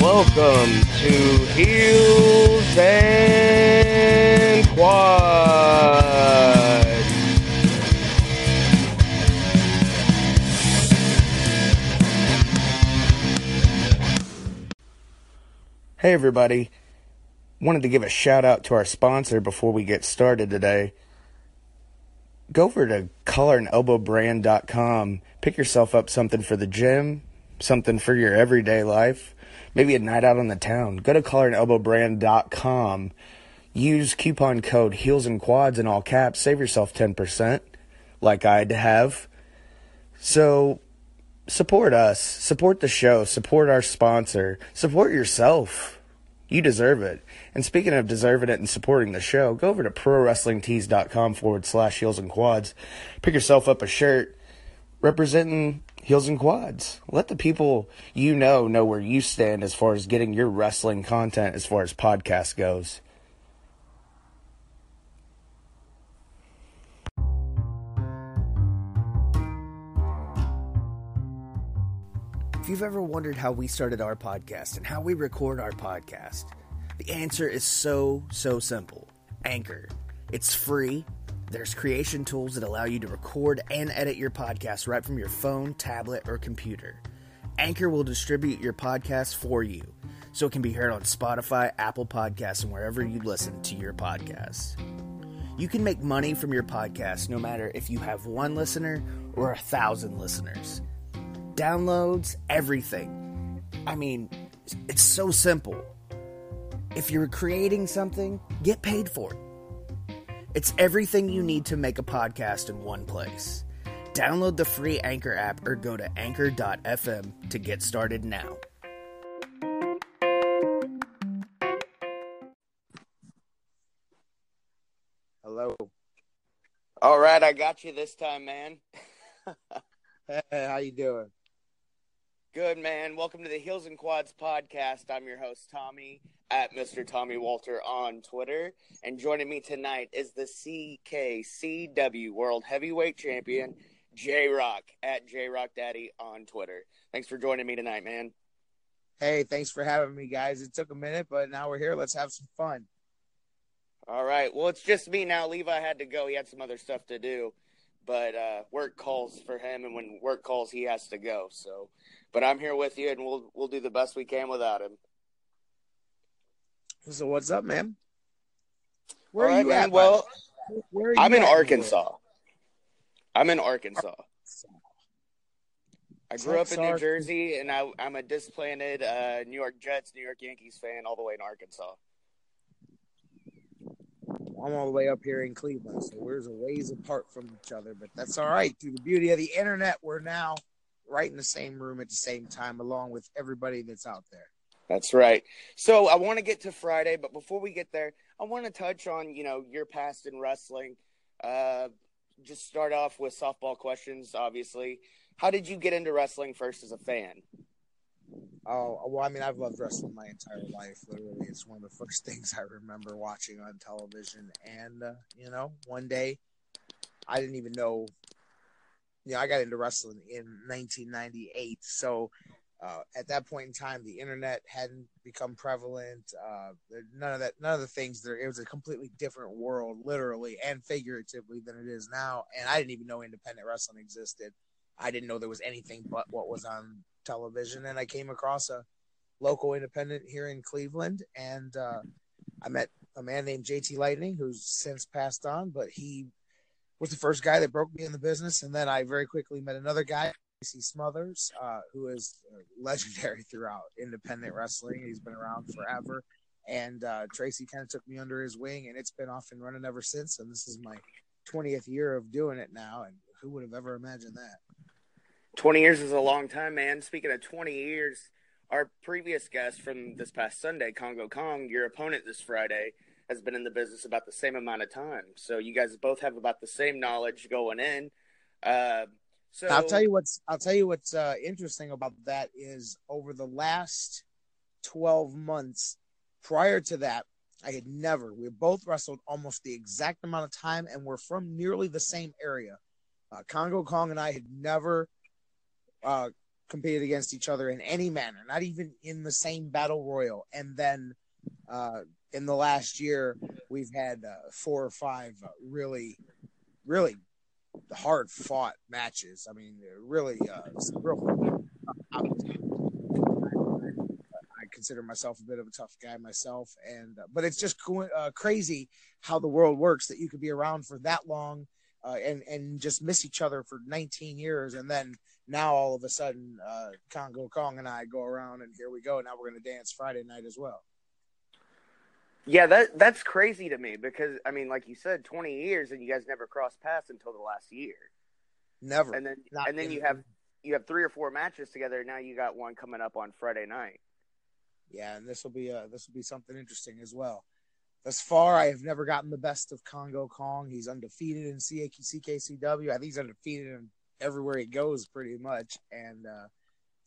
Welcome to Heels and Quads. Hey, everybody. Wanted to give a shout out to our sponsor before we get started today. Go over to collarandelbowbrand.com. Pick yourself up something for the gym, something for your everyday life maybe a night out on the town, go to collarandelbowbrand.com. Use coupon code Heels and Quads in all caps. Save yourself 10%, like I'd have. So support us, support the show, support our sponsor, support yourself. You deserve it. And speaking of deserving it and supporting the show, go over to prowrestlingtees.com forward slash heels and quads. Pick yourself up a shirt representing heels and quads. Let the people you know know where you stand as far as getting your wrestling content as far as podcast goes. If you've ever wondered how we started our podcast and how we record our podcast, the answer is so, so simple Anchor. It's free there's creation tools that allow you to record and edit your podcast right from your phone, tablet, or computer. Anchor will distribute your podcast for you so it can be heard on Spotify, Apple Podcasts, and wherever you listen to your podcasts. You can make money from your podcast no matter if you have one listener or a thousand listeners. Downloads, everything. I mean, it's so simple. If you're creating something, get paid for it. It's everything you need to make a podcast in one place. Download the free Anchor app or go to anchor.fm to get started now. Hello. All right, I got you this time, man. hey, how you doing? Good, man. Welcome to the Heels and Quads podcast. I'm your host, Tommy, at Mr. Tommy Walter on Twitter. And joining me tonight is the CKCW World Heavyweight Champion, JROCC, at JROCC Daddy on Twitter. Thanks for joining me tonight, man. Hey, thanks for having me, guys. It took a minute, but now we're here. Let's have some fun. All right. Well, it's just me now. Levi had to go. He had some other stuff to do, but uh, work calls for him, and when work calls, he has to go. So but I'm here with you, and we'll we'll do the best we can without him. So what's up, man? Where All are right, you man. at? Well, Where are I'm you in at Arkansas. I'm in Arkansas. I grew up in New Arkansas. Jersey, and I, I'm a displanted uh, New York Jets, New York Yankees fan, all the way in Arkansas. I'm all the way up here in Cleveland, so we're a ways apart from each other, but that's all right. Through the beauty of the internet, we're now right in the same room at the same time, along with everybody that's out there. That's right. So I want to get to Friday, but before we get there, I want to touch on you know your past in wrestling. Uh, just start off with softball questions. Obviously, how did you get into wrestling first as a fan? Oh, well, I mean, I've loved wrestling my entire life. Literally, it's one of the first things I remember watching on television. And, uh, you know, one day I didn't even know, you know, I got into wrestling in 1998. So uh, at that point in time, the internet hadn't become prevalent. Uh, none of that, none of the things there. It was a completely different world, literally and figuratively, than it is now. And I didn't even know independent wrestling existed. I didn't know there was anything but what was on television. And I came across a local independent here in Cleveland, and uh, I met a man named JT Lightning, who's since passed on, but he was the first guy that broke me in the business. And then I very quickly met another guy Tracy Smothers, uh, who is legendary throughout independent wrestling. He's been around forever. And uh, Tracy kind of took me under his wing, and it's been off and running ever since. And this is my 20th year of doing it now. And who would have ever imagined that? 20 years is a long time, man. Speaking of 20 years, our previous guest from this past Sunday, Kongo Kong, your opponent this Friday, has been in the business about the same amount of time. So you guys both have about the same knowledge going in. Uh, so I'll tell you what's I'll tell you what's uh, interesting about that is over the last twelve months prior to that, I had never. We both wrestled almost the exact amount of time, and we're from nearly the same area. Uh, Kongo Kong and I had never uh, competed against each other in any manner, not even in the same battle royal. And then uh, in the last year, we've had uh, four or five uh, really, really hard fought matches. I mean, really, uh, real. I consider myself a bit of a tough guy myself, and uh, but it's just co- crazy how the world works that you could be around for that long and and just miss each other for 19 years, and then now all of a sudden, uh, Kongo Kong and I go around, and here we go. Now we're going to dance Friday night as well. Yeah, that that's crazy to me because I mean, like you said, twenty years and you guys never crossed paths until the last year. Never. And then Not and then you have you have three or four matches together. Now you got one coming up on Friday night. Yeah, and this will be uh this will be something interesting as well. Thus far, I have never gotten the best of Kongo Kong. He's undefeated in CKCW. I think he's undefeated in everywhere he goes, pretty much. And uh,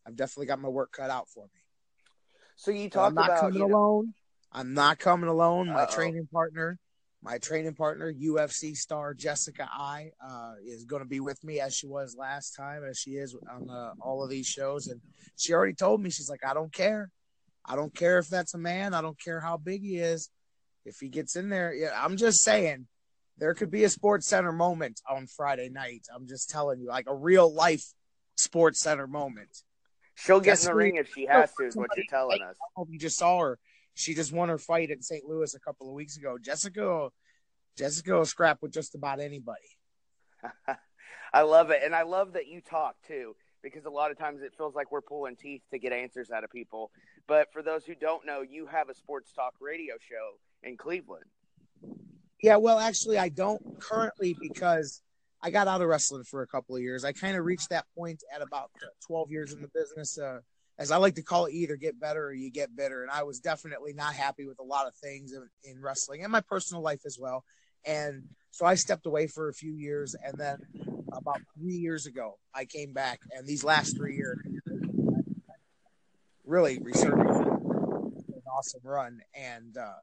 I've definitely got my work cut out for me. So you talked about coming you know, alone. I'm not coming alone. My Uh-oh. training partner, my training partner, UFC star Jessica Eye, uh, is going to be with me as she was last time, as she is on uh, all of these shows. And she already told me, she's like, I don't care. I don't care if that's a man. I don't care how big he is. If he gets in there, yeah, I'm just saying there could be a SportsCenter moment on Friday night. I'm just telling you, like a real life sports center moment. She'll get Jessica, in the ring if she has to, is what you're telling us. You just saw her she just won her fight in St. Louis a couple of weeks ago. Jessica, Jessica will scrap with just about anybody. I love it, and I love that you talk too, because a lot of times it feels like we're pulling teeth to get answers out of people. But for those who don't know, you have a sports talk radio show in Cleveland. Yeah, well, actually, I don't currently because I got out of wrestling for a couple of years. I kind of reached that point at about 12 years in the business. Uh, as I like to call it, either get better or you get bitter. And I was definitely not happy with a lot of things in, in, wrestling and my personal life as well. And so I stepped away for a few years. And then about three years ago, I came back. And these last three years, really resurged an awesome run. And, uh,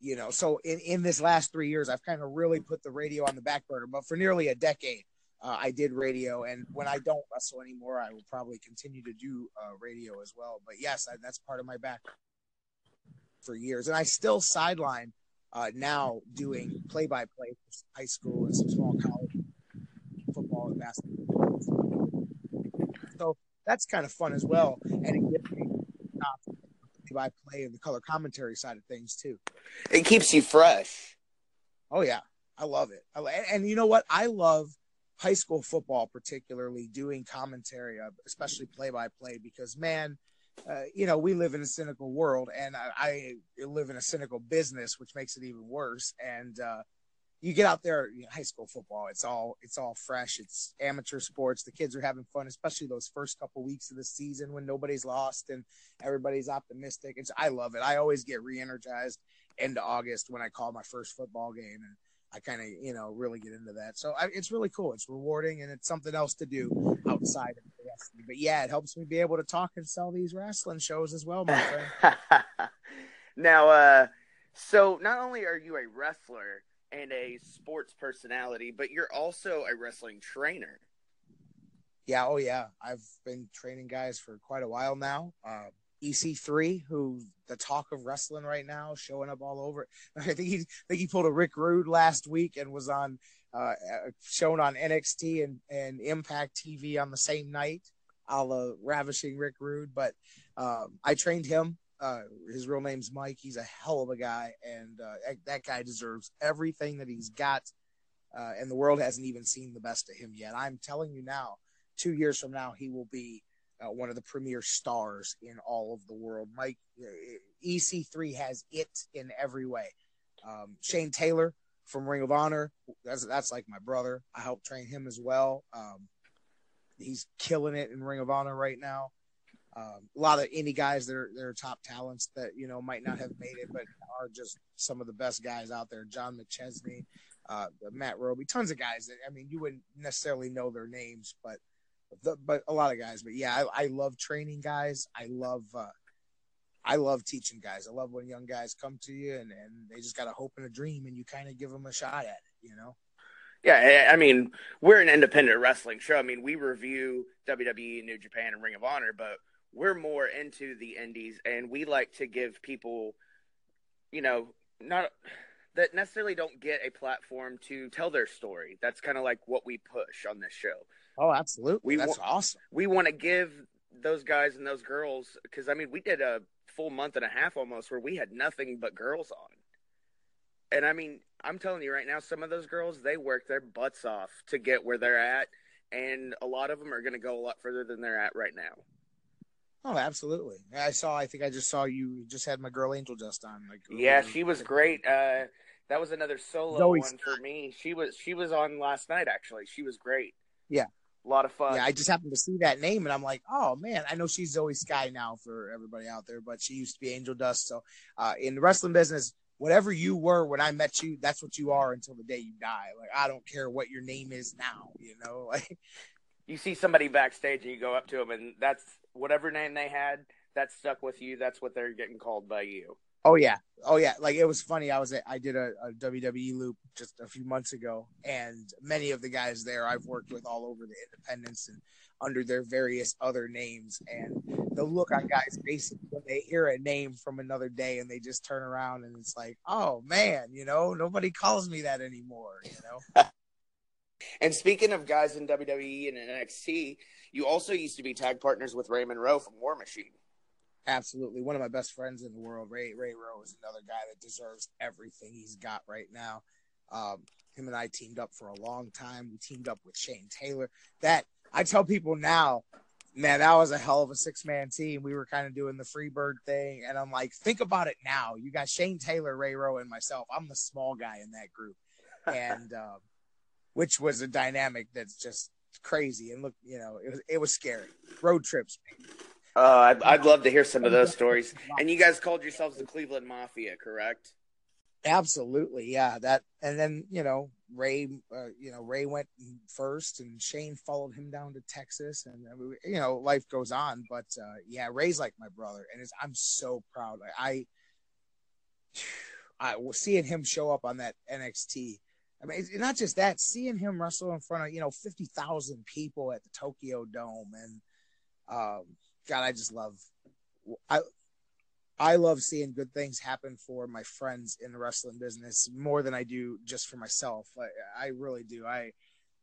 you know, so in, in this last three years, I've kind of really put the radio on the back burner. But for nearly a decade, uh, I did radio, and when I don't wrestle anymore, I will probably continue to do uh, radio as well. But yes, I, that's part of my back for years, and I still sideline uh, now doing play-by-play for high school and some small college football and basketball. So that's kind of fun as well, and it gives me play-by-play and the color commentary side of things too. It keeps you fresh. Oh yeah, I love it. I, and, and you know what? I love high school football, particularly doing commentary, especially play by play, because man, uh, you know, we live in a cynical world and I, I, live in a cynical business, which makes it even worse. And, uh, you get out there, you know, high school football, it's all, it's all fresh. It's amateur sports. The kids are having fun, especially those first couple weeks of the season when nobody's lost and everybody's optimistic. It's, I love it. I always get re-energized into August when I call my first football game and, I kind of, you know, really get into that. So I, it's really cool. It's rewarding and it's something else to do outside of wrestling. But yeah, it helps me be able to talk and sell these wrestling shows as well, my friend. now, uh, so not only are you a wrestler and a sports personality, but you're also a wrestling trainer. Yeah, oh yeah. I've been training guys for quite a while now. Uh, EC3, who the talk of wrestling right now, showing up all over. I think he, I think he pulled a Rick Rude last week and was on uh, shown on NXT and, and Impact TV on the same night, a la ravishing Rick Rude. But um, I trained him. Uh, his real name's Mike. He's a hell of a guy, and uh, that guy deserves everything that he's got. Uh, and the world hasn't even seen the best of him yet. I'm telling you now, two years from now, he will be uh, one of the premier stars in all of the world. Mike uh, EC3 has it in every way. Um, Shane Taylor from Ring of Honor, that's that's like my brother. I helped train him as well. Um, he's killing it in Ring of Honor right now. Um, a lot of indie guys that are, that are top talents that you know might not have made it, but are just some of the best guys out there. John McChesney, uh, Matt Roby, tons of guys that I mean you wouldn't necessarily know their names, but the, but a lot of guys. But yeah, I, I love training guys. I love uh, I love teaching guys. I love when young guys come to you and, and they just got a hope and a dream, and you kind of give them a shot at it. You know. Yeah, I mean, we're an independent wrestling show. I mean, we review WWE, New Japan, and Ring of Honor, but we're more into the indies, and we like to give people, you know, not that necessarily don't get a platform to tell their story. That's kind of like what we push on this show. Oh, absolutely. We That's wa- awesome. We want to give those guys and those girls because I mean we did a full month and a half almost where we had nothing but girls on. And I mean, I'm telling you right now, some of those girls they work their butts off to get where they're at, and a lot of them are going to go a lot further than they're at right now. Oh, absolutely. I saw. I think I just saw you just had my girl Angel just on. Like, yeah, she was great. Uh, that was another solo Zoe one for me. She was she was on last night actually. She was great. Yeah, a lot of fun. Yeah, I just happened to see that name and I'm like, oh man, I know she's Zoe Sky now for everybody out there, but she used to be Angel Dust. So uh, in the wrestling business, whatever you were when I met you, that's what you are until the day you die. Like I don't care what your name is now, you know. Like you see somebody backstage and you go up to them and that's whatever name they had that stuck with you. That's what they're getting called by you. Oh yeah, oh yeah. Like it was funny. I was at, I did a, a, WWE loop just a few months ago, and many of the guys there I've worked with all over the independents and under their various other names. And the look on guys' faces when they hear a name from another day, and they just turn around and it's like, oh man, you know, nobody calls me that anymore. You know. and speaking of guys in WWE and NXT, you also used to be tag partners with Raymond Rowe from War Machine. Absolutely, one of my best friends in the world, Ray Ray Rowe, is another guy that deserves everything he's got right now. Um, him and I teamed up for a long time. We teamed up with Shane Taylor. That I tell people now, man, that was a hell of a six man team. We were kind of doing the Freebird thing, and I'm like, think about it now. You got Shane Taylor, Ray Rowe, and myself. I'm the small guy in that group, and um, which was a dynamic that's just crazy. And look, you know, it was it was scary. Road trips. Oh, I'd, I'd love to hear some of those stories. And you guys called yourselves the Cleveland Mafia, correct? Absolutely, yeah. That and then you know Ray, uh, you know Ray went first, and Shane followed him down to Texas, and uh, you know life goes on. But uh, yeah, Ray's like my brother, and I'm so proud. I, I, I seeing him show up on that NXT. I mean, not just that, seeing him wrestle in front of you know fifty thousand people at the Tokyo Dome, and um, God, I just love I I love seeing good things happen for my friends in the wrestling business more than I do just for myself. I, I really do. I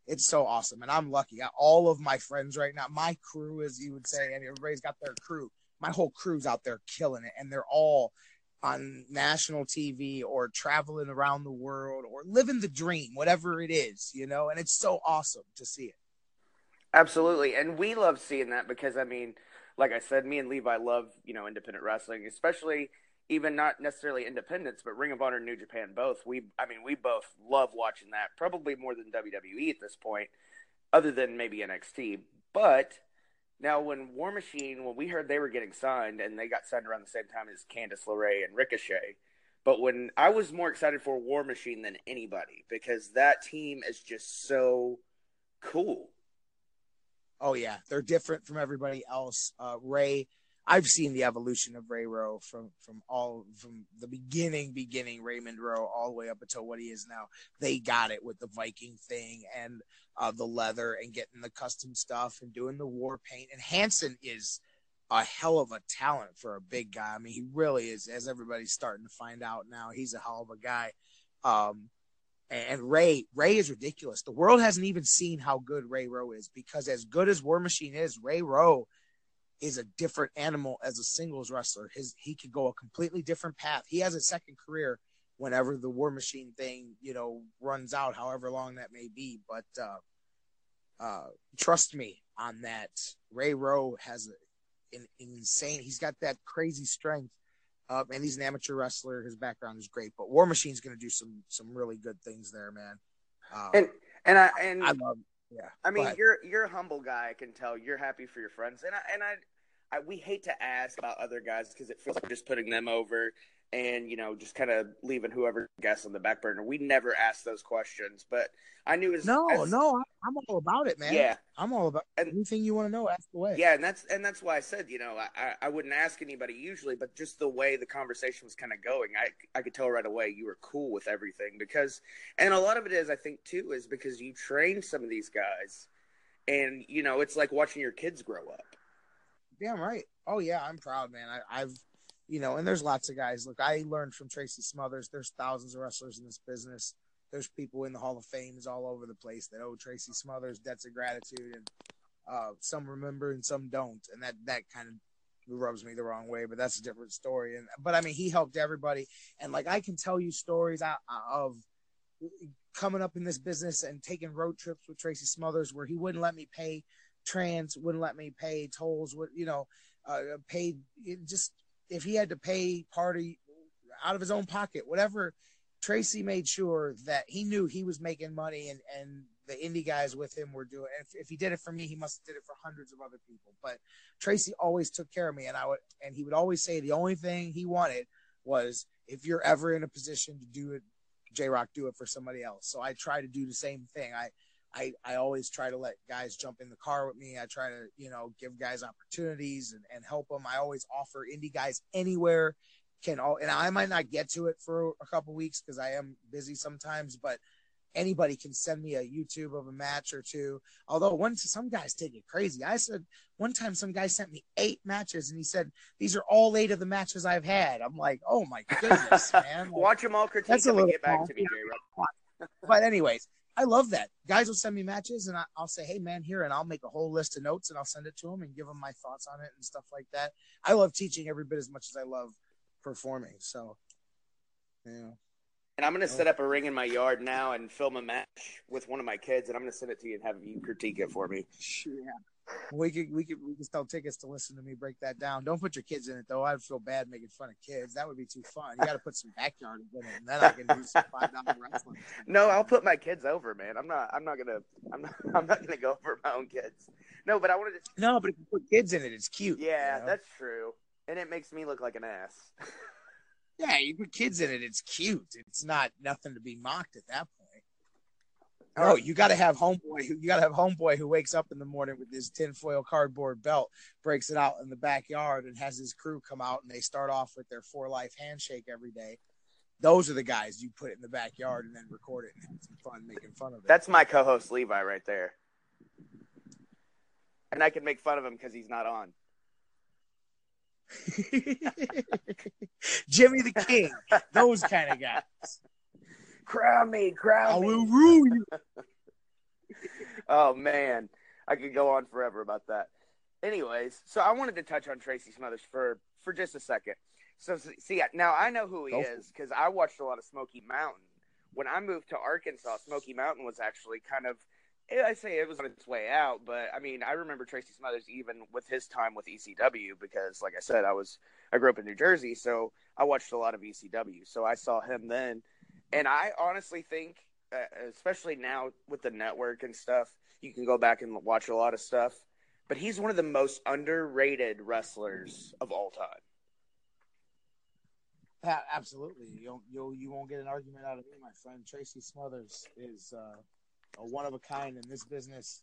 it's so awesome, and I'm lucky. All of my friends right now, my crew, as you would say, and everybody's got their crew. My whole crew's out there killing it, and they're all on national TV or traveling around the world or living the dream, whatever it is, you know. And it's so awesome to see it. Absolutely, and we love seeing that because I mean like I said, me and Levi love you know independent wrestling, especially even not necessarily independents, but Ring of Honor, New Japan, both. We, I mean, we both love watching that, probably more than WWE at this point, other than maybe NXT. But now, when War Machine, when we heard they were getting signed, and they got signed around the same time as Candice LeRae and Ricochet, but when I was more excited for War Machine than anybody because that team is just so cool. Oh yeah, they're different from everybody else. Uh, Ray, I've seen the evolution of Ray Rowe from from all from the beginning, beginning Raymond Rowe all the way up until what he is now. They got it with the Viking thing and uh, the leather and getting the custom stuff and doing the war paint. And Hanson is a hell of a talent for a big guy. I mean, he really is, as everybody's starting to find out now. He's a hell of a guy. Um, and Ray, Ray is ridiculous. The world hasn't even seen how good Ray Rowe is because as good as War Machine is, Ray Rowe is a different animal as a singles wrestler. His he could go a completely different path. He has a second career whenever the War Machine thing, you know, runs out, however long that may be. But uh, uh, trust me on that. Ray Rowe has an, an insane. He's got that crazy strength. Uh, and he's an amateur wrestler. His background is great, but War Machine's going to do some some really good things there, man. Um, and and I and I love, yeah. I mean, you're you're a humble guy. I can tell. You're happy for your friends, and I and I I, we hate to ask about other guys because it feels like just putting them over and you know just kind of leaving whoever guests on the back burner. We never ask those questions, but I knew as no, as, no, I'm all about it, man. Yeah, I'm all about and, anything you want to know. Ask away. Yeah, and that's and that's why I said you know I I wouldn't ask anybody usually, but just the way the conversation was kind of going, I I could tell right away you were cool with everything because, and a lot of it is I think too is because you trained some of these guys, and you know it's like watching your kids grow up damn right. Oh yeah, I'm proud, man. I, I've you know, and there's lots of guys. Look, I learned from Tracy Smothers. There's thousands of wrestlers in this business. There's people in the Hall of Fames all over the place that owe Tracy Smothers debts of gratitude, and uh, some remember and some don't, and that that kind of rubs me the wrong way. But that's a different story. And but I mean, he helped everybody, and like I can tell you stories of coming up in this business and taking road trips with Tracy Smothers where he wouldn't let me pay trans wouldn't let me pay tolls would you know uh, paid just if he had to pay party out of his own pocket whatever tracy made sure that he knew he was making money and and the indie guys with him were doing if, if he did it for me he must have did it for hundreds of other people but tracy always took care of me and i would and he would always say the only thing he wanted was if you're ever in a position to do it JROCC do it for somebody else so i try to do the same thing i I, I always try to let guys jump in the car with me. I try to, you know, give guys opportunities and, and help them. I always offer indie guys anywhere can all, and I might not get to it for a couple weeks because I am busy sometimes, but anybody can send me a YouTube of a match or two. Although once some guys take it crazy. I said one time some guy sent me eight matches and he said, these are all eight of the matches I've had. I'm like, oh my goodness, man. Like, Watch them all critique that's them a and get back to me, but anyways, I love that. Guys will send me matches, and I, will say, "Hey, man, here," and I'll make a whole list of notes, and I'll send it to them and give them my thoughts on it and stuff like that. I love teaching every bit as much as I love performing. So, yeah. And I'm gonna oh. set up a ring in my yard now and film a match with one of my kids, and I'm gonna send it to you and have you critique it for me. Yeah. We could we could we could sell tickets to listen to me break that down. Don't put your kids in it though. I'd feel bad making fun of kids. That would be too fun. You got to put some backyard in it, and then I can do some five dollar wrestling. No, I'll put my kids over, man. I'm not. I'm not gonna. I'm not. I'm not gonna go over my own kids. No, but I wanted to. No, but if you put kids in it, it's cute. Yeah, you know? that's true, and it makes me look like an ass. yeah, you put kids in it, it's cute. It's not nothing to be mocked at that point. Oh, you got to have homeboy. You got to have homeboy who wakes up in the morning with his tinfoil cardboard belt, breaks it out in the backyard, and has his crew come out and they start off with their four life handshake every day. Those are the guys you put in the backyard and then record it and have some fun making fun of it. That's my co-host Levi right there, and I can make fun of him because he's not on. Jimmy the King, those kind of guys crown me, crown I me. will rule you. oh man, I could go on forever about that. Anyways, so I wanted to touch on Tracy Smothers for for just a second. So see, now I know who he is because I watched a lot of Smoky Mountain. When I moved to Arkansas, Smoky Mountain was actually kind of eh, I say it was on its way out, but I mean, I remember Tracy Smothers even with his time with ECW because, like I said, I was I grew up in New Jersey, so I watched a lot of ECW. So I saw him then, and I honestly think, uh, especially now with the network and stuff, you can go back and watch a lot of stuff. But he's one of the most underrated wrestlers of all time. Absolutely. You'll, you'll you won't get an argument out of me, my friend. Tracy Smothers is uh, a one of a kind in this business.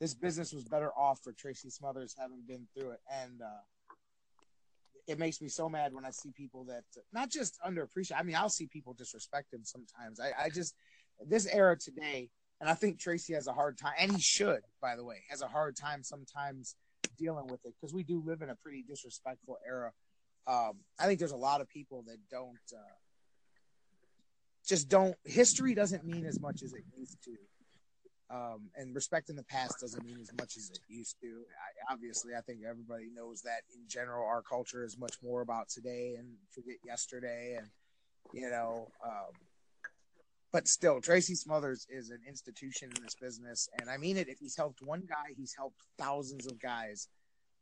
This business was better off for Tracy Smothers having been through it, and uh, it makes me so mad when I see people that not just underappreciate. I mean, I'll see people disrespect him sometimes. I, I just this era today, and I think Tracy has a hard time, and he should, by the way, has a hard time sometimes dealing with it because we do live in a pretty disrespectful era. Um, I think there's a lot of people that don't uh, just don't. History doesn't mean as much as it used to. Um, and respecting the past doesn't mean as much as it used to. I, obviously, I think everybody knows that in general, our culture is much more about today and forget yesterday, and you know. Um, but still, Tracy Smothers is an institution in this business, and I mean it. If he's helped one guy, he's helped thousands of guys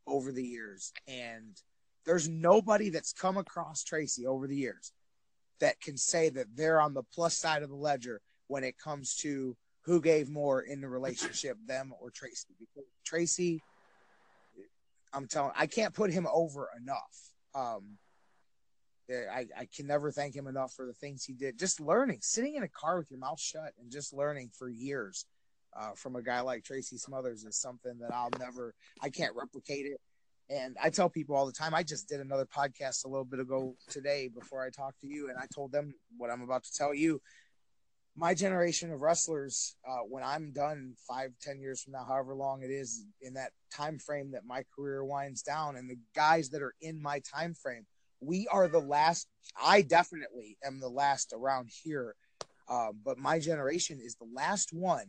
over the years, and there's nobody that's come across Tracy over the years that can say that they're on the plus side of the ledger when it comes to who gave more in the relationship, them or Tracy. Because Tracy, I'm telling, I can't put him over enough. Um, I, I can never thank him enough for the things he did. Just learning, sitting in a car with your mouth shut and just learning for years uh, from a guy like Tracy Smothers is something that I'll never, I can't replicate it. And I tell people all the time, I just did another podcast a little bit ago today before I talked to you, and I told them what I'm about to tell you my generation of wrestlers, uh, when I'm done five, ten years from now, however long it is in that time frame that my career winds down, and the guys that are in my time frame, we are the last. I definitely am the last around here, uh, but my generation is the last one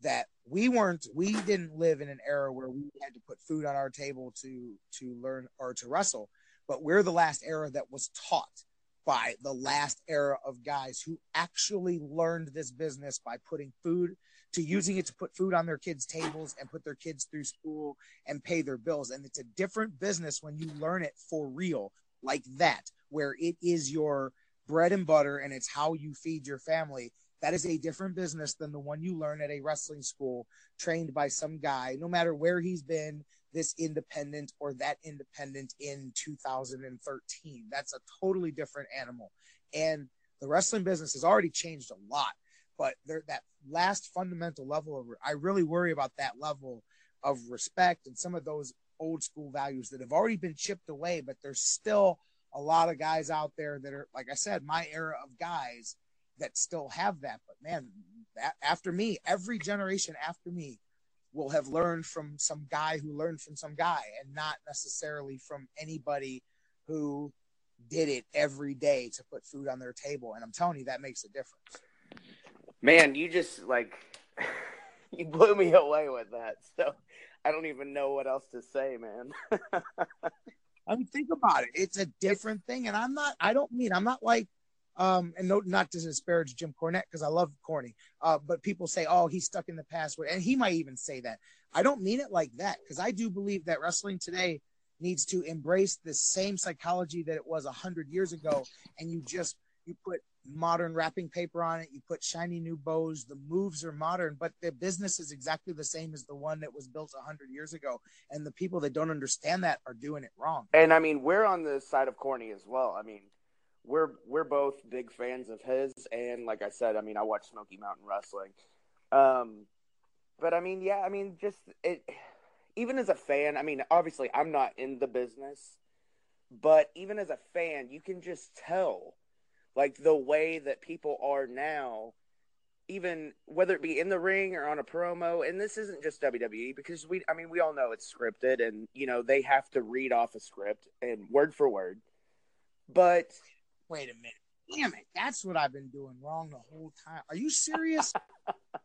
that we weren't. We didn't live in an era where we had to put food on our table to to learn or to wrestle, but we're the last era that was taught by the last era of guys who actually learned this business by putting food to using it to put food on their kids' tables and put their kids through school and pay their bills. And it's a different business when you learn it for real, like that, where it is your bread and butter and it's how you feed your family. That is a different business than the one you learn at a wrestling school trained by some guy, no matter where he's been, this independent or that independent in 2013. That's a totally different animal. And the wrestling business has already changed a lot, but there that last fundamental level of I really worry about that level of respect and some of those old school values that have already been chipped away, but there's still a lot of guys out there that are like I said, my era of guys that still have that. But man, that, after me, every generation after me will have learned from some guy who learned from some guy and not necessarily from anybody who did it every day to put food on their table. And I'm telling you, that makes a difference. Man, you just like, you blew me away with that. So I don't even know what else to say, man. I mean, think about it. It's a different thing. And I'm not, I don't mean, I'm not like, um, and no, not to disparage Jim Cornette because I love Corny, uh, but people say, "Oh, he's stuck in the past," and he might even say that. I don't mean it like that because I do believe that wrestling today needs to embrace the same psychology that it was a hundred years ago, and you just you put modern wrapping paper on it, you put shiny new bows. The moves are modern, but the business is exactly the same as the one that was built a hundred years ago, and the people that don't understand that are doing it wrong. And I mean, we're on the side of Corny as well. I mean we're we're both big fans of his, and like I said, I mean, I watch Smoky Mountain Wrestling. Um, but I mean, yeah, I mean, just it. Even as a fan, I mean, obviously, I'm not in the business, but even as a fan, you can just tell, like the way that people are now, even whether it be in the ring or on a promo. And this isn't just WWE because we, I mean, we all know it's scripted, and you know they have to read off a script and word for word. But wait a minute. Damn it. That's what I've been doing wrong the whole time. Are you serious?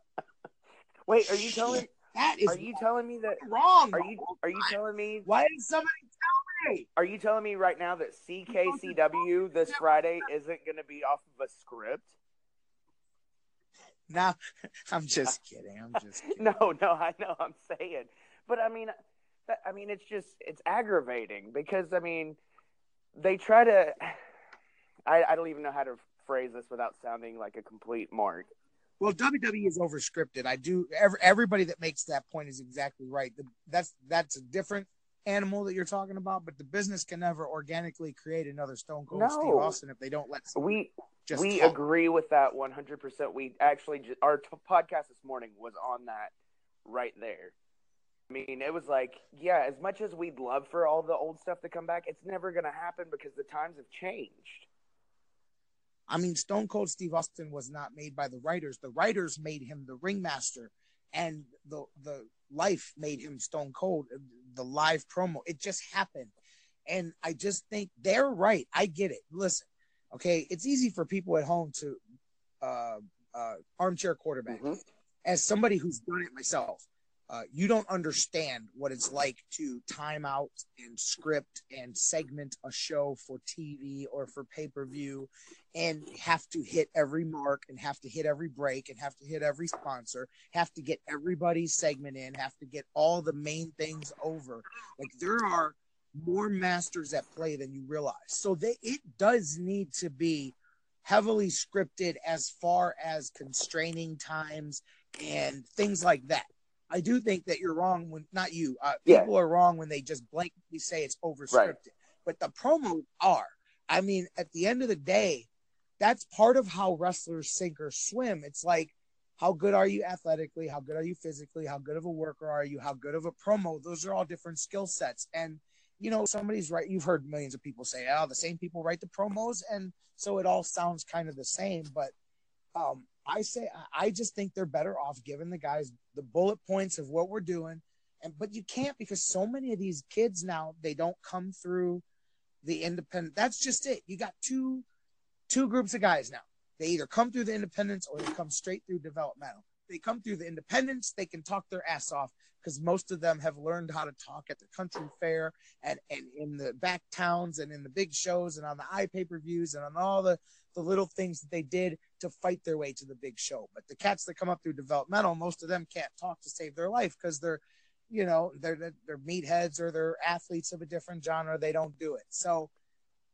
wait, are you telling that is Are you telling me that wrong? Are you are you telling me Why didn't somebody tell me? Are you telling me right now that CKCW this Friday isn't going to be off of a script? No, I'm just kidding. I'm just kidding. no, no, I know I'm saying. But I mean I mean it's just it's aggravating because I mean they try to I, I don't even know how to phrase this without sounding like a complete mark. Well, WWE is overscripted. I do. Every, everybody that makes that point is exactly right. The, that's that's a different animal that you're talking about, but the business can never organically create another Stone Cold no. Steve Austin if they don't let we just we talk. agree with that 100. percent We actually just, our t- podcast this morning was on that right there. I mean, it was like, yeah, as much as we'd love for all the old stuff to come back, it's never going to happen because the times have changed. I mean, Stone Cold Steve Austin was not made by the writers. The writers made him the ringmaster, and the the life made him Stone Cold. The live promo, it just happened, and I just think they're right. I get it. Listen, okay, it's easy for people at home to uh, uh, armchair quarterback. Mm-hmm. As somebody who's done it myself, uh, you don't understand what it's like to time out and script and segment a show for TV or for pay per view and have to hit every mark and have to hit every break and have to hit every sponsor, have to get everybody's segment in, have to get all the main things over. Like there are more masters at play than you realize. So they, it does need to be heavily scripted as far as constraining times and things like that. I do think that you're wrong when not you. Uh, yeah. People are wrong when they just blankly say it's overscripted. Right. But the promos are. I mean, at the end of the day, that's part of how wrestlers sink or swim. It's like, how good are you athletically? How good are you physically? How good of a worker are you? How good of a promo? Those are all different skill sets. And you know, somebody's right. You've heard millions of people say, "Oh, the same people write the promos," and so it all sounds kind of the same. But um, I say I just think they're better off giving the guys the bullet points of what we're doing. And but you can't because so many of these kids now they don't come through the independent. That's just it. You got two two groups of guys now. They either come through the independence or they come straight through developmental. They come through the independence, they can talk their ass off because most of them have learned how to talk at the country fair and, and in the back towns and in the big shows and on the eye pay per views and on all the the little things that they did to fight their way to the big show. But the cats that come up through developmental, most of them can't talk to save their life because they're, you know, they're they're meatheads or they're athletes of a different genre. They don't do it. So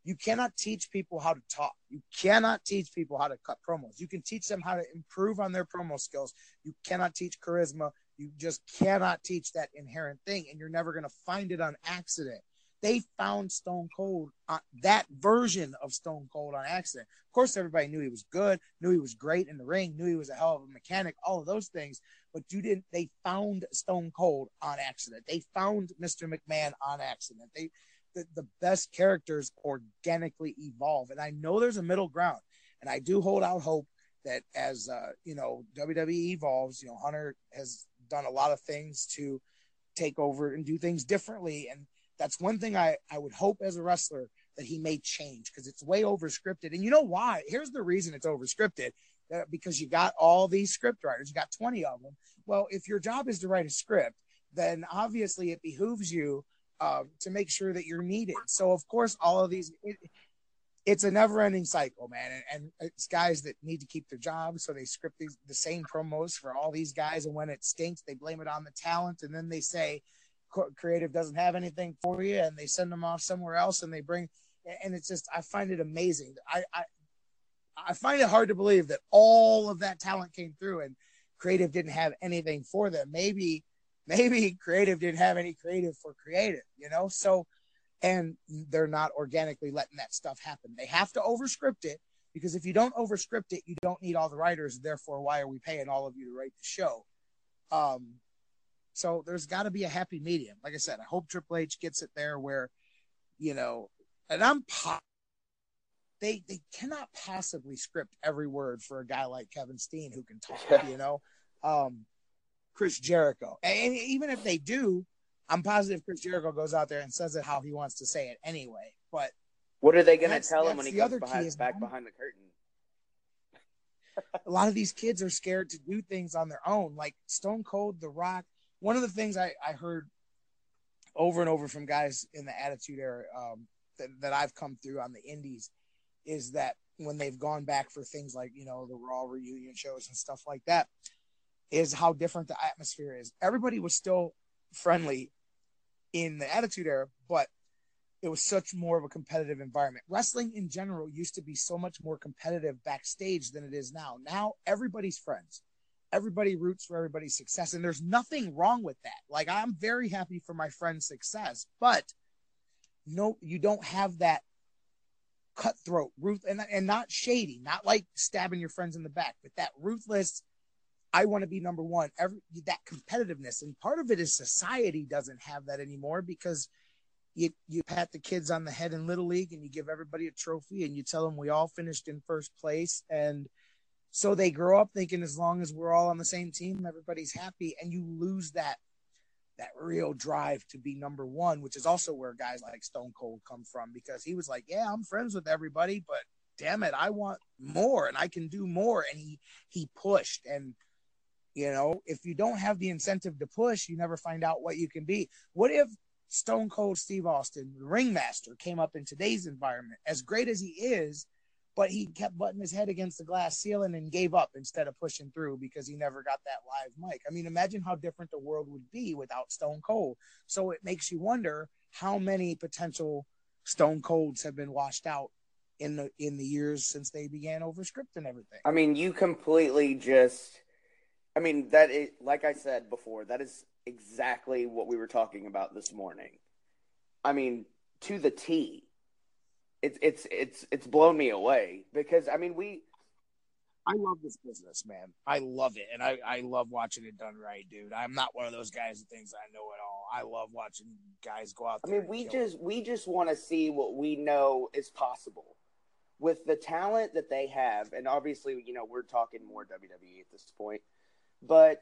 you cannot teach people how to talk. You cannot teach people how to cut promos. You can teach them how to improve on their promo skills. You cannot teach charisma. You just cannot teach that inherent thing, and you're never going to find it on accident they found Stone Cold, uh, that version of Stone Cold on accident. Of course, everybody knew he was good, knew he was great in the ring, knew he was a hell of a mechanic, all of those things. But you didn't. They found Stone Cold on accident. They found Mr. McMahon on accident. They, the, the best characters organically evolve, and I know there's a middle ground, and I do hold out hope that as uh, you know WWE evolves, you know Hunter has done a lot of things to take over and do things differently, and that's one thing I, I would hope as a wrestler that he may change because it's way over scripted. And you know why? Here's the reason it's over scripted uh, because you got all these script writers, you got 20 of them. Well, if your job is to write a script, then obviously it behooves you uh, to make sure that you're needed. So, of course, all of these, it, it's a never ending cycle, man. And, and, it's guys that need to keep their jobs. So they script these, the same promos for all these guys. And when it stinks, they blame it on the talent. And then they say, creative doesn't have anything for you and they send them off somewhere else and they bring and it's just i find it amazing. I i, I find it hard to believe that all of that talent came through and creative didn't have anything for them. Maybe maybe creative didn't have any creative for creative you know? So and they're not organically letting that stuff happen. They have to overscript it because if you don't overscript it you don't need all the writers. Therefore why are we paying all of you to write the show? Um so there's got to be a happy medium. Like I said, I hope Triple H gets it there where, you know, and I'm po- they they cannot possibly script every word for a guy like Kevin Steen who can talk. you know, um, Chris Jericho, and even if they do, I'm positive Chris Jericho goes out there and says it how he wants to say it anyway. But what are they going to tell him when he comes behind, back behind the curtain? a lot of these kids are scared to do things on their own, like Stone Cold, The Rock one of the things I, I heard over and over from guys in the Attitude Era um, that, that I've come through on the Indies is that when they've gone back for things like you know the Raw reunion shows and stuff like that, is how different the atmosphere is. Everybody was still friendly in the Attitude Era, but it was such more of a competitive environment. Wrestling in general used to be so much more competitive backstage than it is now. Now everybody's friends everybody roots for everybody's success and there's nothing wrong with that like i'm very happy for my friend's success but no you don't have that cutthroat ruth and, and not shady not like stabbing your friends in the back but that ruthless I want to be number one. Every that competitiveness, and part of it is society doesn't have that anymore because you you pat the kids on the head in little league and you give everybody a trophy and you tell them we all finished in first place and so they grow up thinking as long as we're all on the same team everybody's happy and you lose that that real drive to be number one which is also where guys like stone cold come from because he was like yeah i'm friends with everybody but damn it i want more and i can do more and he he pushed. And you know if you don't have the incentive to push you never find out what you can be. What if Stone Cold Steve Austin, the ringmaster, came up in today's environment, as great as he is, but he kept butting his head against the glass ceiling and gave up instead of pushing through because he never got that live mic. I mean, imagine how different the world would be without Stone Cold. So it makes you wonder how many potential Stone Colds have been washed out in the in the years since they began over script and everything. I mean, you completely just I mean, that is like I said before, that is exactly what we were talking about this morning. I mean, to the T. It's it's it's it's blown me away because I mean we I love this business, man. I love it, and I, I love watching it done right, dude. I'm not one of those guys that thinks I know it all. I love watching guys go out. I mean, we just it. we just want to see what we know is possible with the talent that they have, and obviously, you know, we're talking more WWE at this point, but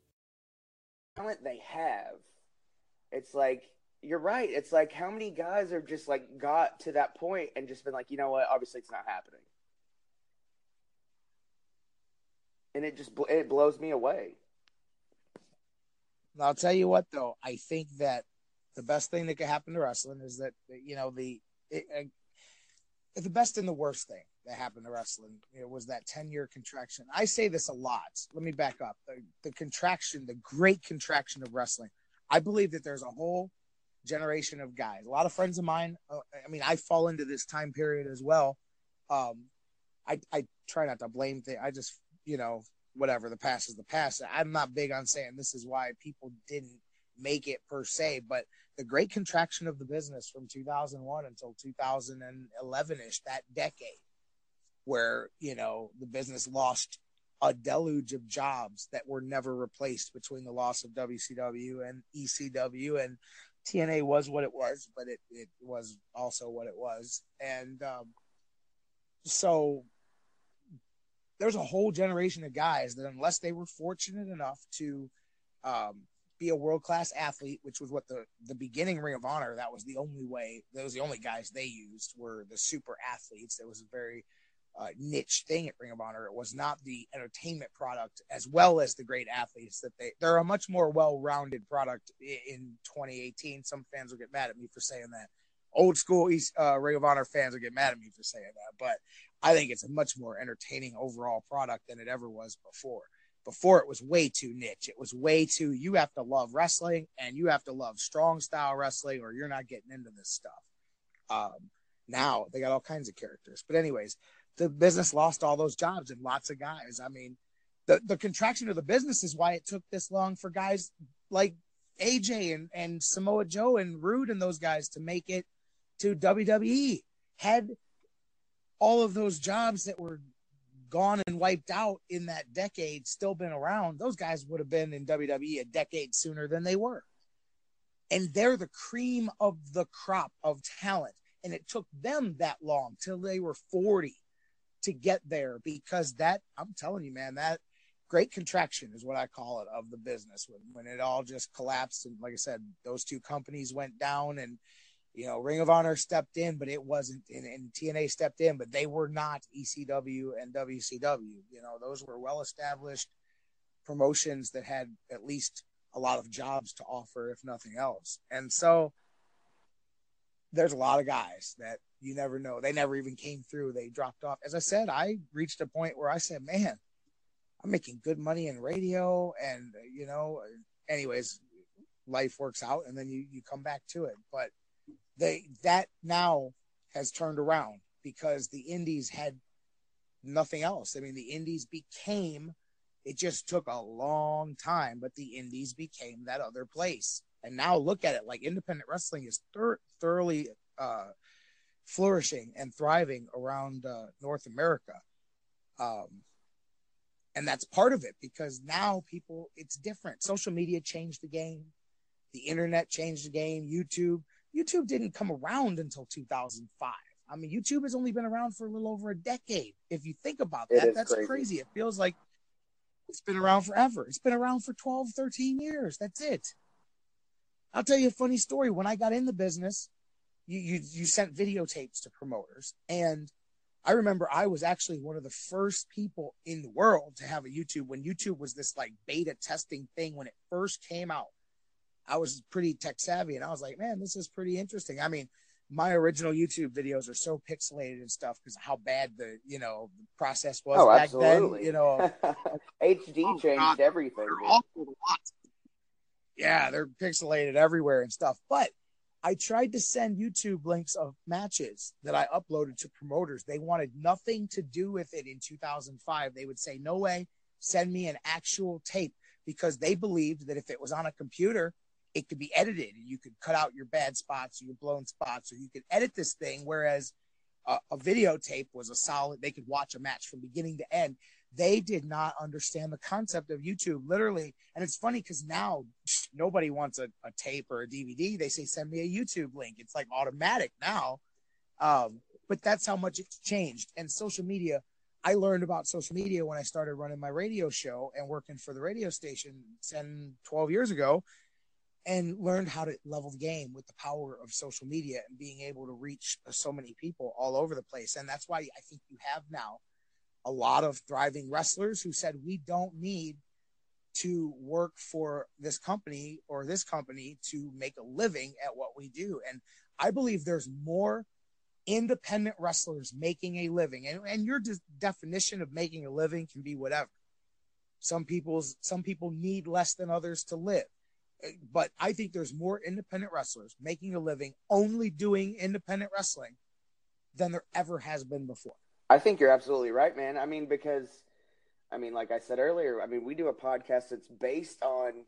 talent they have, it's like you're right. It's like how many guys have just like got to that point and just been like, you know what? Obviously, it's not happening, and it just it blows me away. I'll tell you what, though, I think that the best thing that could happen to wrestling is that you know the it, the best and the worst thing that happened to wrestling. It was that 10 year contraction. I say this a lot. Let me back up. The, the, contraction, the great contraction of wrestling. I believe that there's a whole generation of guys. A lot of friends of mine, uh, I mean, I fall into this time period as well. Um, I, I try not to blame things. I just, you know, whatever, the past is the past. I'm not big on saying this is why people didn't make it per se, but the great contraction of the business from 2001 until 2011 ish, that decade, where you know the business lost a deluge of jobs that were never replaced between the loss of WCW and ECW and TNA was what it was, but it, it was also what it was. And um, so there's a whole generation of guys that, unless they were fortunate enough to um, be a world class athlete, which was what the, the beginning Ring of Honor, that was the only way, was the only guys they used were the super athletes. There was a very uh, niche thing at Ring of Honor. It was not the entertainment product as well as the great athletes that they. They're a much more well-rounded product in 2018. Some fans will get mad at me for saying that. Old school East, uh, Ring of Honor fans will get mad at me for saying that, but I think it's a much more entertaining overall product than it ever was before. Before it was way too niche. It was way too. You have to love wrestling and you have to love strong style wrestling, or you're not getting into this stuff. Um, now they got all kinds of characters, but anyways, the business lost all those jobs and lots of guys. I mean, the, the contraction of the business is why it took this long for guys like AJ and, and Samoa Joe and Roode and those guys to make it to WWE. Had all of those jobs that were gone and wiped out in that decade still been around, those guys would have been in WWE a decade sooner than they were. And they're the cream of the crop of talent. And it took them that long till they were 40 to get there because that I'm telling you, man, that great contraction is what I call it of the business when, when it all just collapsed. And like I said, those two companies went down and, you know, Ring of Honor stepped in, but it wasn't, and, and TNA stepped in, but they were not ECW and WCW. You know, those were well established promotions that had at least a lot of jobs to offer, if nothing else. And so there's a lot of guys that you never know. They never even came through. They dropped off. As I said, I reached a point where I said, man, I'm making good money in radio. And, you know, anyways, life works out and then you, you come back to it. But they, that now has turned around because the indies had nothing else. I mean, the indies became, it just took a long time, but the indies became that other place. And now look at it like independent wrestling is thir- thoroughly, uh, flourishing and thriving around uh, North America. Um, and that's part of it because now people, it's different. Social media changed the game, the internet changed the game, YouTube. YouTube didn't come around until 2005. I mean, YouTube has only been around for a little over a decade. If you think about that, that's crazy. crazy. It feels like it's been around forever. It's been around for 12, 13 years. That's it. I'll tell you a funny story. When I got in the business, you, you, you sent videotapes to promoters. And I remember I was actually one of the first people in the world to have a YouTube when YouTube was this like beta testing thing when it first came out. I was pretty tech savvy and I was like, man, this is pretty interesting. I mean, my original YouTube videos are so pixelated and stuff because how bad the you know the process was oh, back absolutely. then. You know, HD oh, changed God. everything. Yeah, they're pixelated everywhere and stuff. But I tried to send YouTube links of matches that I uploaded to promoters. They wanted nothing to do with it in 2005. They would say, no way, send me an actual tape because they believed that if it was on a computer, it could be edited and you could cut out your bad spots or your blown spots or you could edit this thing. Whereas a, a videotape was a solid, they could watch a match from beginning to end they did not understand the concept of YouTube literally. And it's funny because now nobody wants a, a, tape or a DVD. They say, send me a YouTube link. It's like automatic now. Um, but that's how much it's changed. And social media, I learned about social media when I started running my radio show and working for the radio station 10, 12 years ago and learned how to level the game with the power of social media and being able to reach so many people all over the place. And that's why I think you have now a lot of thriving wrestlers who said, we don't need to work for this company or this company to make a living at what we do. And I believe there's more independent wrestlers making a living. And, and your de- definition of making a living can be whatever. Some people's, some people need less than others to live. But I think there's more independent wrestlers making a living only doing independent wrestling than there ever has been before. I think you're absolutely right, man. I mean, because, I mean, like I said earlier, I mean, we do a podcast that's based on,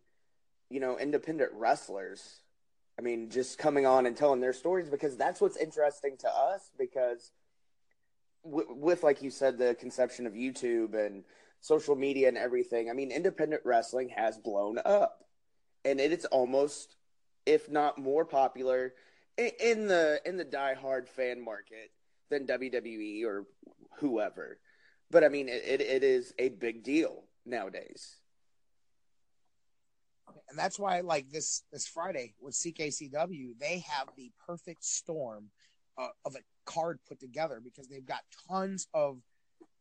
you know, independent wrestlers. I mean, just coming on and telling their stories because that's what's interesting to us. Because w- with, like you said, the conception of YouTube and social media and everything, I mean, independent wrestling has blown up, and it is almost, if not more popular, in the in the diehard fan market than WWE or whoever. But I mean, it, it, it is a big deal nowadays. And that's why, like this this Friday with CKCW, they have the perfect storm uh, of a card put together because they've got tons of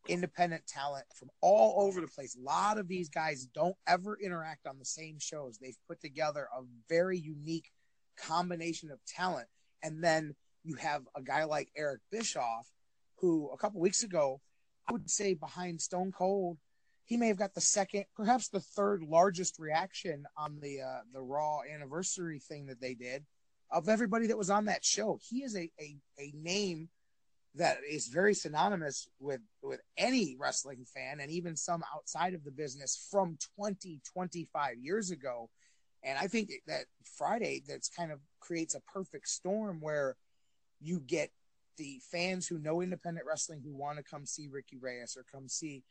independent talent from all over the place. A lot of these guys don't ever interact on the same shows. They've put together a very unique combination of talent. And then you have a guy like Eric Bischoff, who a couple weeks ago, I would say behind Stone Cold, he may have got the second, perhaps the third largest reaction on the uh, the Raw anniversary thing that they did of everybody that was on that show. He is a, a, a name that is very synonymous with with any wrestling fan and even some outside of the business from 20 25 years ago and i think that friday that's kind of creates a perfect storm where you get the fans who know independent wrestling who want to come see Ricky Reyes or come see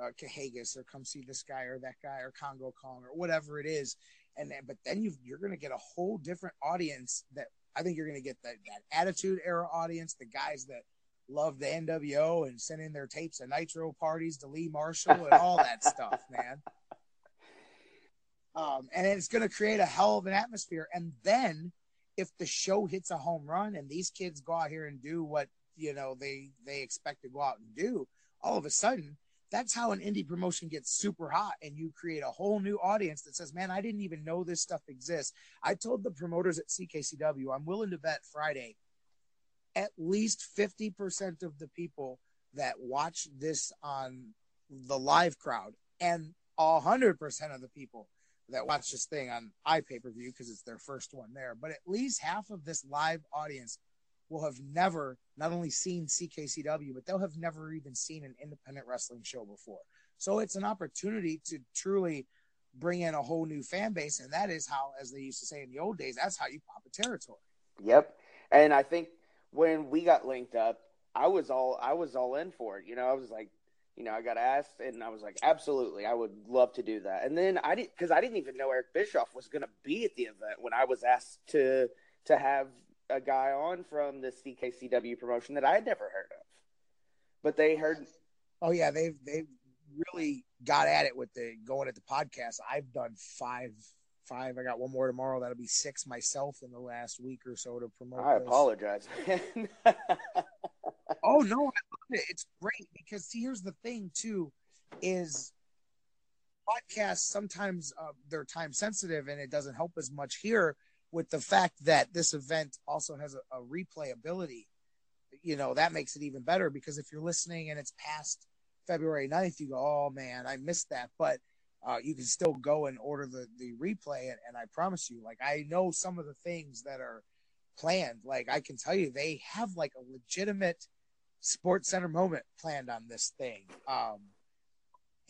uh, Kahagas or come see this guy or that guy or Kongo Kong or whatever it is. And then, but then you you're going to get a whole different audience that I think you're going to get that, that attitude era audience, the guys that love the NWO and sending their tapes of Nitro parties to Lee Marshall and all that stuff, man. Um, and it's going to create a hell of an atmosphere. And then if the show hits a home run and these kids go out here and do what you know they they expect to go out and do, all of a sudden that's how an indie promotion gets super hot and you create a whole new audience that says, Man, I didn't even know this stuff exists. I told the promoters at CKCW, I'm willing to bet Friday at least 50% of the people that watch this on the live crowd and 100% of the people that watch this thing on iPay per view because it's their first one there, but at least half of this live audience will have never not only seen CKCW, but they'll have never even seen an independent wrestling show before. So it's an opportunity to truly bring in a whole new fan base, and that is how, as they used to say in the old days, that's how you pop a territory. Yep, and I think when we got linked up, I was all I was all in for it. You know, I was like, you know, I got asked, and I was like, absolutely, I would love to do that. And then I didn't because I didn't even know Eric Bischoff was going to be at the event when I was asked to to have a guy on from the CKCW promotion that I had never heard of. But they heard. Oh yeah, they've they've really got at it with the going at the podcast. I've done five five. I got one more tomorrow. That'll be six myself in the last week or so to promote. I this. apologize. oh no, I love it. It's great because see, here's the thing too, is podcasts sometimes uh, they're time sensitive and it doesn't help as much here with the fact that this event also has a, a replay ability, you know, that makes it even better because if you're listening and it's past February 9th, you go, oh man, I missed that. But uh, you can still go and order the, the replay. And, and I promise you, like, I know some of the things that are planned. Like, I can tell you, they have like a legitimate SportsCenter moment planned on this thing. Um,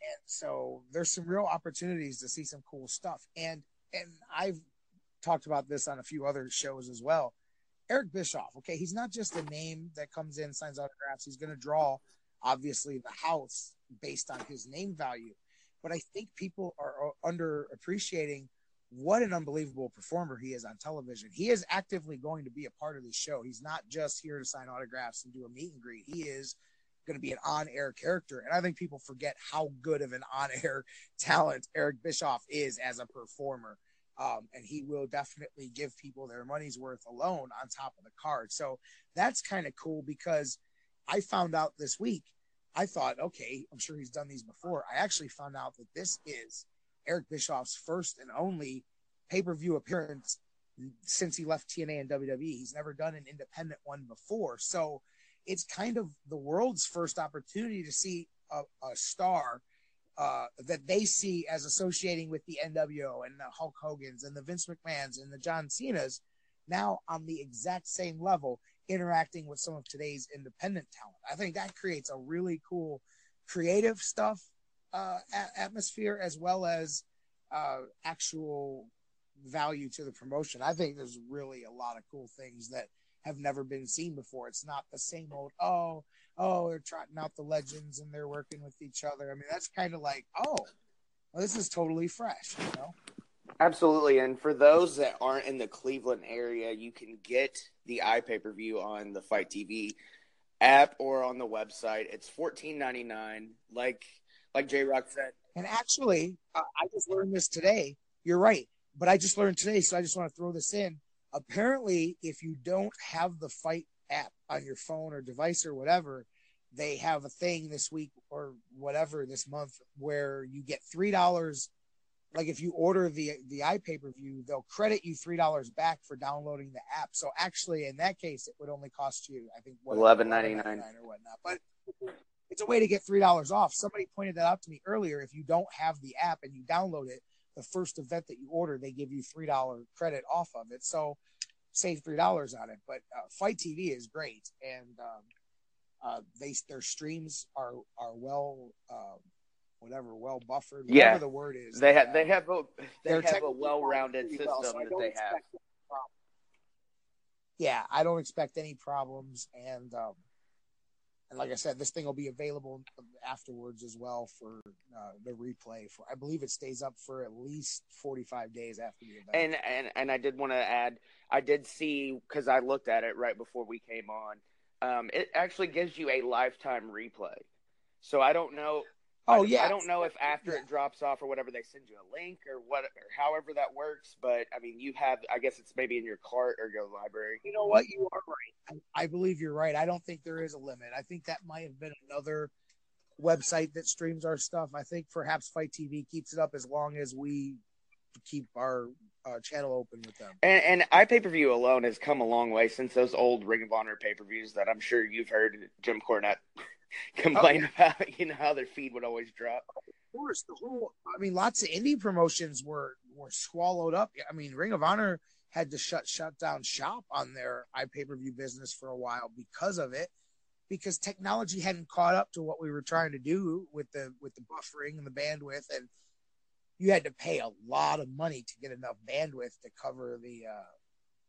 and so there's some real opportunities to see some cool stuff. And, and I've talked about this on a few other shows as well. Eric Bischoff, okay, he's not just a name that comes in, signs autographs. He's going to draw, obviously, the house based on his name value. But I think people are underappreciating what an unbelievable performer he is on television. He is actively going to be a part of the show. He's not just here to sign autographs and do a meet and greet. He is going to be an on-air character, and I think people forget how good of an on-air talent Eric Bischoff is as a performer. Um, and he will definitely give people their money's worth alone on top of the card. So that's kind of cool because I found out this week. I thought, okay, I'm sure he's done these before. I actually found out that this is Eric Bischoff's first and only pay per view appearance since he left TNA and WWE. He's never done an independent one before. So it's kind of the world's first opportunity to see a, a star uh, that they see as associating with the NWO and the Hulk Hogan's and the Vince McMahon's and the John Cena's now on the exact same level interacting with some of today's independent talent. I think that creates a really cool creative stuff uh, a- atmosphere as well as uh, actual value to the promotion. I think there's really a lot of cool things that have never been seen before. It's not the same old, oh, oh, they're trotting out the legends and they're working with each other. I mean, that's kind of like, oh, well, this is totally fresh, you know? Absolutely. And for those that aren't in the Cleveland area, you can get the iPay per view on the FITE TV app or on the website. It's fourteen ninety nine, like like JROCC said. And actually, uh, I just learned this today. You're right, but I just learned today, so I just want to throw this in. Apparently, if you don't have the FITE app on your phone or device or whatever, they have a thing this week or whatever this month where you get three dollars. Like if you order the the iPay per view, they'll credit you three dollars back for downloading the app. So actually, in that case, it would only cost you, I think, eleven ninety nine or whatnot. But it's a way to get three dollars off. Somebody pointed that out to me earlier. If you don't have the app and you download it, the first event that you order, they give you three dollar credit off of it. So save three dollars on it. But uh, FITE TV is great, and um, uh, they their streams are are well, uh, whatever, well buffered. Whatever yeah, the word is. They have they have a they have a well rounded system well, so that they have. Yeah, I don't expect any problems, and um, and like I said, this thing will be available afterwards as well for uh, the replay. For I believe it stays up for at least forty five days after the event. And and and I did want to add, I did see because I looked at it right before we came on um, it actually gives you a lifetime replay. So I don't know. Oh I, yeah, I don't know if after it drops off or whatever they send you a link or what or however that works. But I mean, you have. I guess it's maybe in your cart or your library. You know what? You are right. I, I believe you're right. I don't think there is a limit. I think that might have been another website that streams our stuff. I think perhaps FITE TV keeps it up as long as we keep our uh, channel open with them. And, and iPay per view alone has come a long way since those old Ring of Honor pay per views that I'm sure you've heard Jim Cornette complain about. You know how their feed would always drop. Of course, the whole. I mean, lots of indie promotions were were swallowed up. I mean, Ring of Honor had to shut shut down shop on their iPay per view business for a while because of it, because technology hadn't caught up to what we were trying to do with the with the buffering and the bandwidth, and you had to pay a lot of money to get enough bandwidth to cover the uh,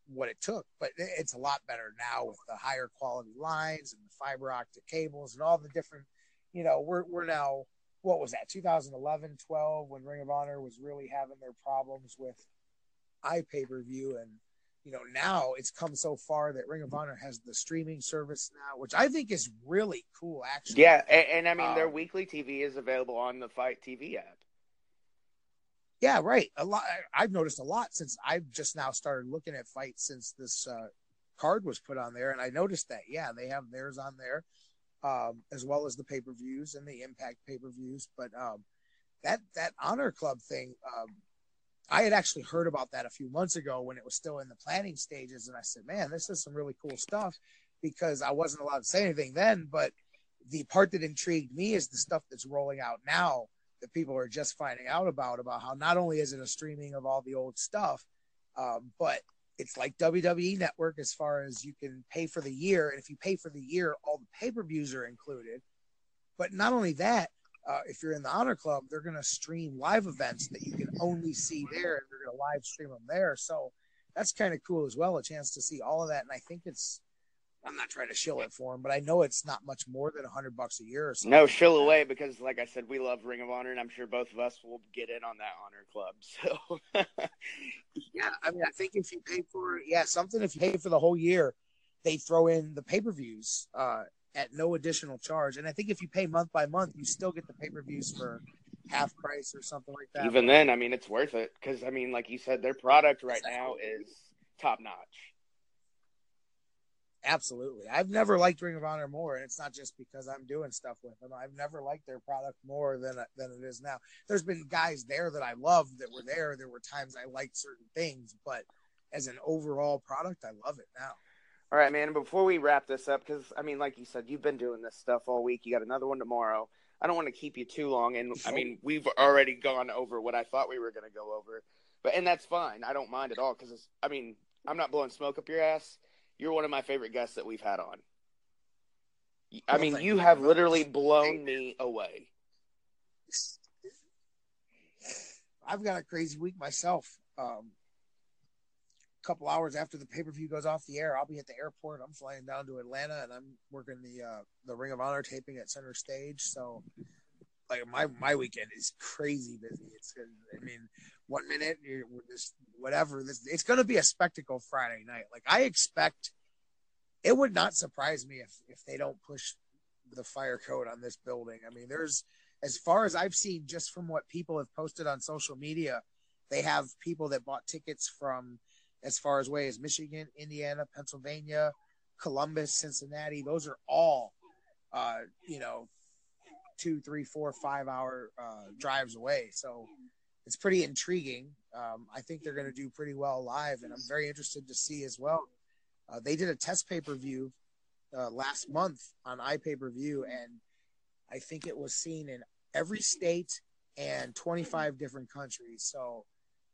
what it took. But it's a lot better now with the higher quality lines and the fiber optic cables and all the different. You know, we're we're now what was that 2011 12 when ring of honor was really having their problems with ipay per view and you know now it's come so far that ring of honor has the streaming service now which i think is really cool actually Yeah, and, and I mean their Um, weekly TV is available on the FITE TV app. Yeah right. A lot i've noticed a lot since i've just now started looking at fights since this uh card was put on there and i noticed that yeah they have theirs on there um as well as the pay-per-views and the impact pay-per-views but um that that honor club thing um i had actually heard about that a few months ago when it was still in the planning stages and i said man this is some really cool stuff because i wasn't allowed to say anything then but the part that intrigued me is the stuff that's rolling out now that people are just finding out about about how not only is it a streaming of all the old stuff um, but it's like WWE Network as far as you can pay for the year, and if you pay for the year, all the pay per views are included. But not only that, uh, if you're in the Honor Club, they're going to stream live events that you can only see there, and they're going to live stream them there. So that's kind of cool as well, a chance to see all of that. And I think it's, I'm not trying to shill it for him, but I know it's not much more than a hundred bucks a year or something. No, shill away because, like I said, we love Ring of Honor, and I'm sure both of us will get in on that Honor Club. So, Yeah, I mean, I think if you pay for yeah something, if you pay for the whole year, they throw in the pay per views uh, at no additional charge. And I think if you pay month by month, you still get the pay per views for half price or something like that. even then, I mean, it's worth it because, I mean, like you said, their product right now is top notch. Absolutely, I've never liked Ring of Honor more, and it's not just because I'm doing stuff with them. I've never liked their product more than than it is now. There's been guys there that I loved that were there. There were times I liked certain things, but as an overall product, I love it now. All right, man. Before we wrap this up, because I mean, like you said, you've been doing this stuff all week. You got another one tomorrow. I don't want to keep you too long, and I mean, we've already gone over what I thought we were going to go over, but and that's fine. I don't mind at all because I mean, I'm not blowing smoke up your ass. You're one of my favorite guests that we've had on. I mean, you have literally blown me away. I've got a crazy week myself. Um, a couple hours after the pay per view goes off the air, I'll be at the airport. I'm flying down to Atlanta, and I'm working the uh, the Ring of Honor taping at Center Stage. So, like my my weekend is crazy busy. It's I mean, one minute you're we're just whatever. This it's going to be a spectacle Friday night. Like I expect, it would not surprise me if if they don't push the fire code on this building. I mean, there's as far as I've seen, just from what people have posted on social media, they have people that bought tickets from as far as way as Michigan, Indiana, Pennsylvania, Columbus, Cincinnati. Those are all, uh, you know, two, three, four, five hour uh, drives away. So it's pretty intriguing. Um, I think they're going to do pretty well live, and I'm very interested to see as well. Uh, they did a test pay per view uh, last month on iPay per view, and I think it was seen in every state and 25 different countries. So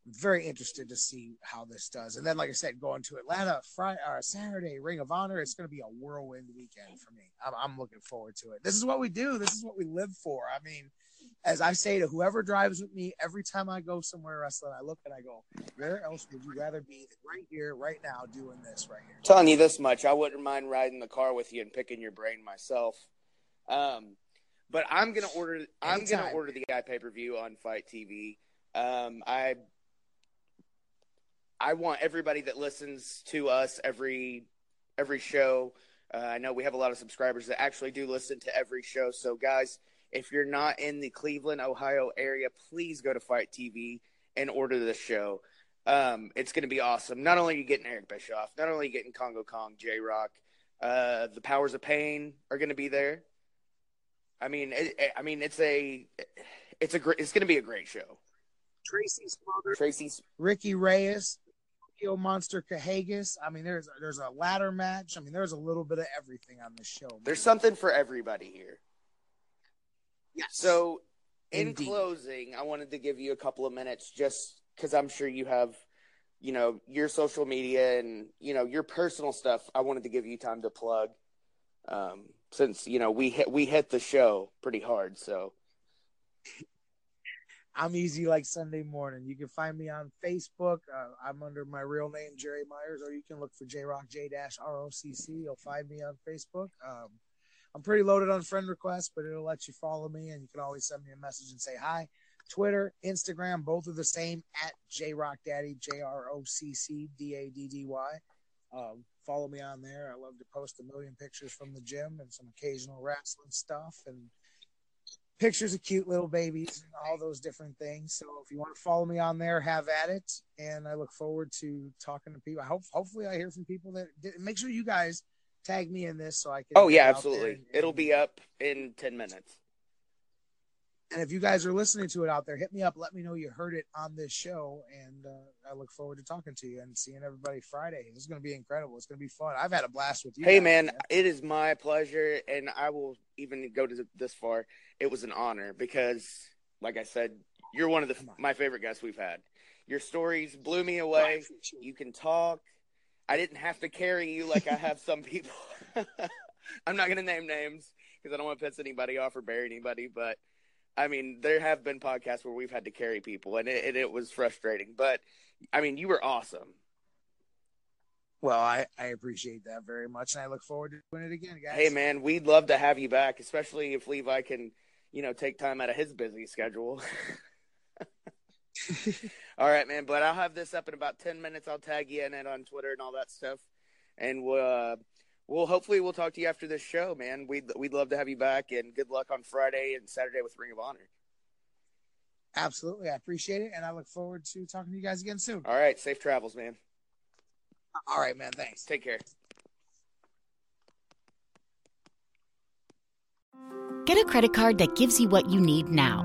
I'm very interested to see how this does. And then, like I said, going to Atlanta Friday or Saturday, Ring of Honor, it's going to be a whirlwind weekend for me. I'm, I'm looking forward to it. This is what we do. This is what we live for. I mean, as I say to whoever drives with me, every time I go somewhere wrestling, I look and I go, where else would you rather be than right here, right now, doing this right here? telling you this much, I wouldn't mind riding the car with you and picking your brain myself. Um, but I'm gonna order. I'm gonna order the iPay per view on FITE TV. Um, I I want everybody that listens to us every every show Uh, I know we have a lot of subscribers that actually do listen to every show. So, guys, if you're not in the Cleveland, Ohio area, please go to FITE TV and order the show. Um, it's going to be awesome. Not only are you getting Eric Bischoff, not only are you getting Kongo Kong, JROCC, uh, the Powers of Pain are going to be there. I mean, it, I mean, it's a, it's a great, it's going to be a great show. Tracy Smothers, Tracy's Ricky Reyes, Tokyo Monster Kahagas. I mean, there's there's a ladder match. I mean, there's a little bit of everything on this show. Man. There's something for everybody here. Yes. So, in Indeed. closing, I wanted to give you a couple of minutes just because I'm sure you have, you know, your social media and, you know, your personal stuff. I wanted to give you time to plug um, since, you know, we hit, we hit the show pretty hard. So, I'm easy like Sunday morning. You can find me on Facebook. Uh, I'm under my real name, Jerry Myers, or you can look for JROCC J dash R O C C. You'll find me on Facebook. Um, I'm pretty loaded on friend requests, but it'll let you follow me, and you can always send me a message and say hi. Twitter, Instagram, both are the same at JROCC Daddy, J R O C C D A D D Y. Um, follow me on there. I love to post a million pictures from the gym and some occasional wrestling stuff and pictures of cute little babies and all those different things. So if you want to follow me on there, have at it. And I look forward to talking to people. I hope hopefully I hear from people that make sure you guys tag me in this so I can. oh, yeah, get out there absolutely. and- It'll be up in 10 minutes. And if you guys are listening to it out there, hit me up. Let me know you heard it on this show, and uh, I look forward to talking to you and seeing everybody Friday. This is going to be incredible. It's going to be fun. I've had a blast with you. Hey, guys, man, it is my pleasure, and I will even go to this far. It was an honor because, like I said, you're one of the my favorite guests we've had. Your stories blew me away. You can talk. I didn't have to carry you like I have some people. I'm not going to name names because I don't want to piss anybody off or bury anybody, but I mean, there have been podcasts where we've had to carry people, and it, and it was frustrating. But I mean, you were awesome. Well, I, I appreciate that very much, and I look forward to doing it again, guys. Hey, man, we'd love to have you back, especially if Levi can, you know, take time out of his busy schedule. all right, man. But I'll have this up in about ten minutes. I'll tag you in it on Twitter and all that stuff, and we'll, uh, we'll hopefully we'll talk to you after this show, man. We'd we'd love to have you back, and good luck on Friday and Saturday with Ring of Honor. Absolutely. I appreciate it, and I look forward to talking to you guys again soon. All right, safe travels, man. All right, man. Thanks. Take care. Get a credit card that gives you what you need now